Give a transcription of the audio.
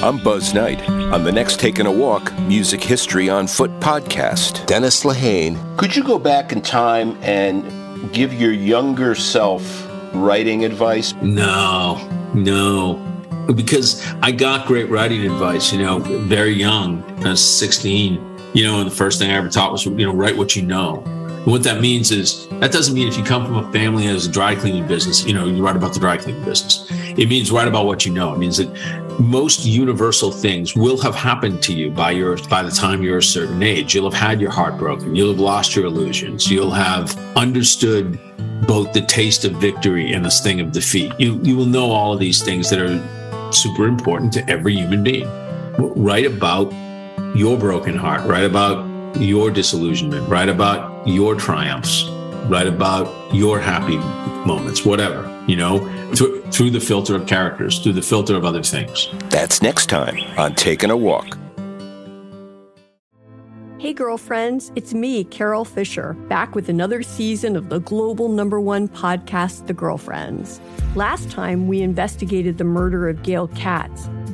I'm Buzz Knight. On the next Taking a Walk Music History on Foot podcast, Dennis Lehane. Could you go back in time and give your younger self writing advice? No, no. Because I got great writing advice, you know, very young, I was 16. You know, and the first thing I ever taught was, you know, write what you know. What that means is that doesn't mean if you come from a family that has a dry cleaning business, you know, you write about the dry cleaning business. It means write about what you know. It means that most universal things will have happened to you by your by the time you're a certain age. You'll have had your heart broken. You'll have lost your illusions. You'll have understood both the taste of victory and the sting of defeat. You you will know all of these things that are super important to every human being. Write about your broken heart. Write about your disillusionment. Write about your triumphs. Write about your happy moments. Whatever you know, through, through the filter of characters, through the filter of other things. That's next time on Taking a Walk. Hey, girlfriends, it's me, Carol Fisher, back with another season of the global number one podcast, The Girlfriends. Last time, we investigated the murder of Gail Katz.